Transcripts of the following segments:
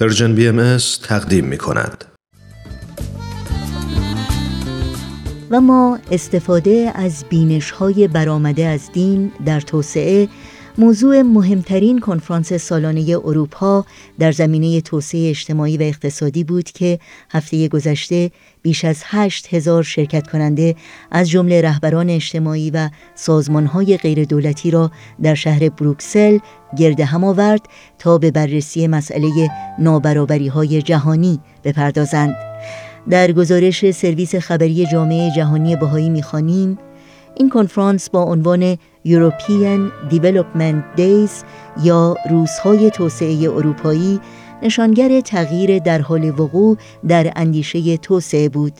Persian BMS تقدیم می کند. و ما استفاده از بینش های برآمده از دین در توسعه موضوع مهمترین کنفرانس سالانه اروپا در زمینه توسعه اجتماعی و اقتصادی بود که هفته گذشته بیش از هشت هزار شرکت کننده از جمله رهبران اجتماعی و سازمانهای غیردولتی را در شهر بروکسل گرد هم آورد تا به بررسی مسئله نابرابری های جهانی بپردازند. در گزارش سرویس خبری جامعه جهانی بهایی می‌خوانیم این کنفرانس با عنوان European Development Days یا روزهای توسعه اروپایی نشانگر تغییر در حال وقوع در اندیشه توسعه بود.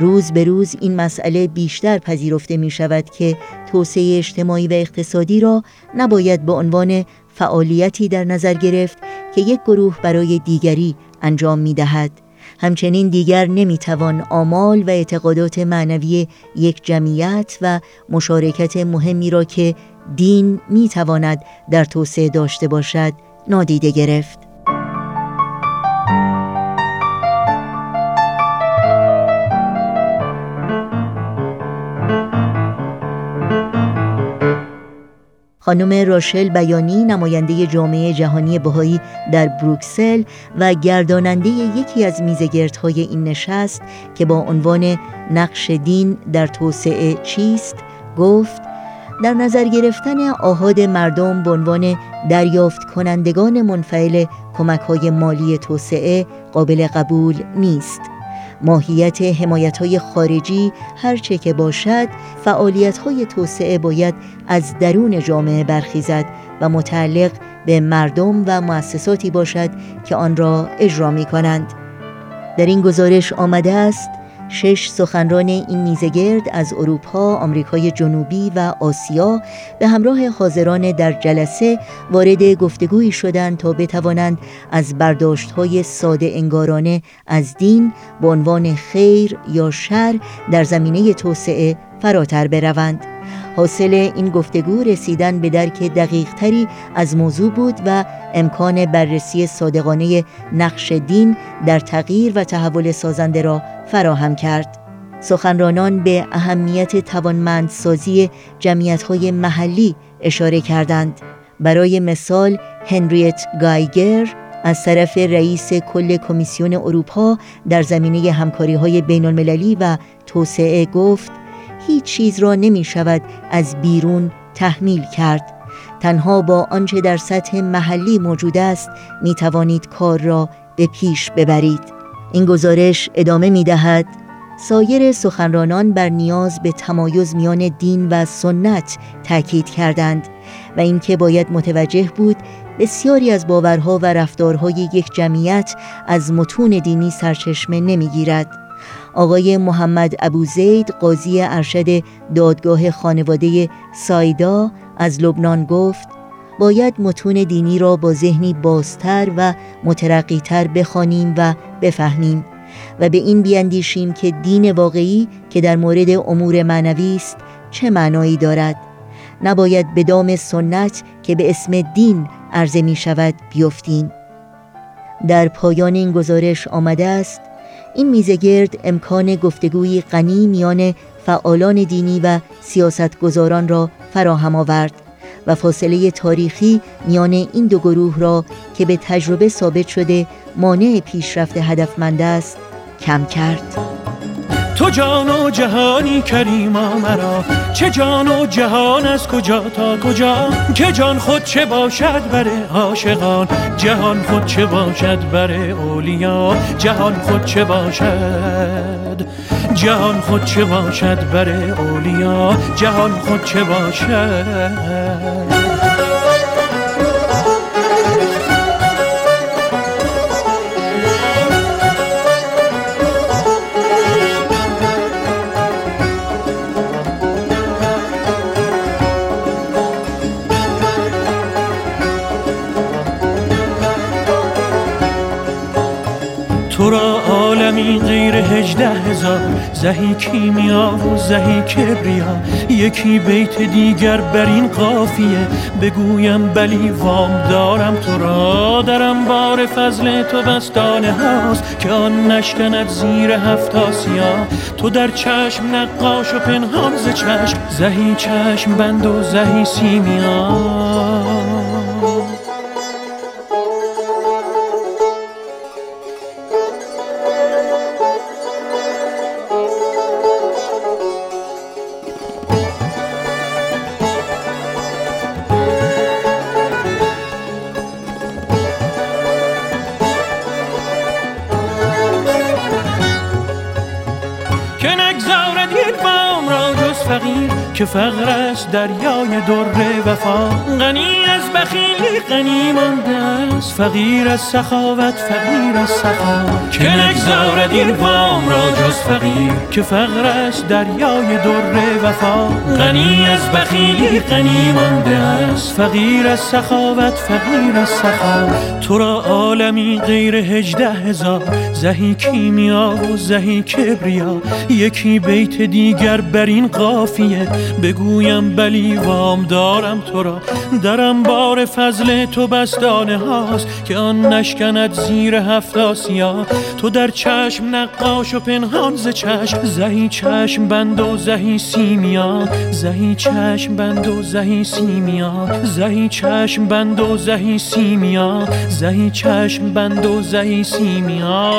روز به روز این مسئله بیشتر پذیرفته می شود که توسعه اجتماعی و اقتصادی را نباید به عنوان فعالیتی در نظر گرفت که یک گروه برای دیگری انجام می دهد. همچنین دیگر نمی‌توان آمال و اعتقادات معنوی یک جمعیت و مشارکت مهمی را که دین می‌تواند در توسعه داشته باشد نادیده گرفت. خانم راشل بیانی نماینده جامعه جهانی بهایی در بروکسل و گرداننده یکی از میزگردهای این نشست که با عنوان نقش دین در توسعه چیست گفت در نظر گرفتن آهاد مردم به عنوان دریافت کنندگان منفعل کمک های مالی توسعه قابل قبول نیست. ماهیت حمایت های خارجی هرچه که باشد فعالیت های توسعه باید از درون جامعه برخیزد و متعلق به مردم و مؤسساتی باشد که آن را اجرا می کنند. در این گزارش آمده است شش سخنران این میزگرد از اروپا، آمریکای جنوبی و آسیا به همراه حاضران در جلسه وارد گفتگویی شدند تا بتوانند از های ساده انگارانه از دین به عنوان خیر یا شر در زمینه توسعه فراتر بروند. حاصل این گفتگو رسیدن به درک دقیق تری از موضوع بود و امکان بررسی صادقانه نقش دین در تغییر و تحول سازنده را فراهم کرد. سخنرانان به اهمیت توانمندسازی جمعیت‌های محلی اشاره کردند. برای مثال هنریت گایگر از طرف رئیس کل کمیسیون اروپا در زمینه همکاری های بین المللی و توسعه گفت هیچ چیز را نمی شود از بیرون تحمیل کرد. تنها با آنچه در سطح محلی موجود است می توانید کار را به پیش ببرید. این گزارش ادامه می دهد. سایر سخنرانان بر نیاز به تمایز میان دین و سنت تاکید کردند و اینکه باید متوجه بود بسیاری از باورها و رفتارهای یک جمعیت از متون دینی سرچشمه نمی‌گیرد. آقای محمد ابو زید قاضی ارشد دادگاه خانواده سایدا از لبنان گفت باید متون دینی را با ذهنی بازتر و مترقیتر بخوانیم و بفهمیم و به این بیاندیشیم که دین واقعی که در مورد امور معنوی است چه معنایی دارد. نباید به دام سنت که به اسم دین عرضه می شود بیفتیم. در پایان این گزارش آمده است این میزگرد امکان گفتگوی غنی میان فعالان دینی و سیاستگزاران را فراهم آورد و فاصله تاریخی میان این دو گروه را که به تجربه ثابت شده مانع پیشرفت هدفمند است کم کرد. تو جان و جهانی کریما مرا. چه جان و جهان از کجا تا کجا؟ که جان خود چه باشد بر عاشقان؟ جهان خود چه باشد بر اولیا؟ جهان خود چه باشد؟ جهان خود چه باشد بر اولیا؟ جهان خود چه باشد؟ عالمی غیر هجده هزار. زهی کیمیا و زهی کبریا. یکی بیت دیگر بر این قافیه. بگویم بلی وام دارم تو را. درم بار فضل تو بستانه هاست. که آن نشکند زیر هفت آسیا. تو در چشم نقاش و پنهان ز چشم. زهی چشم بند و زهی سیمیا. را جز فقیر که فقر است دریای در وفا. غنی از بخیلی غنی مانده است. فقیر از سخاوت فقیر از سخا. که نگذارد این وام را جز فقیر. که فقر است دریای در وفا. غنی از بخیلی غنی مانده است. فقیر از سخاوت فقیر از سخا. تو را عالمی غیر هجده هزار. زهی کیمیا و زهی کبریا. یکی بیت دیگر بر این قافیه. بگویم بلی وام دارم تو را. درم بار فضل تو بستانه هاست که آن نشکند زیر هفت آسیا. تو در چشم نقاش و پنهان ز چشم. زهی چشم بند و زهی سیمیا. زهی چشم بند و زهی سیمیا. زهی چشم بند و زهی سیمیا. زهی چشم بند و زهی سیمیا.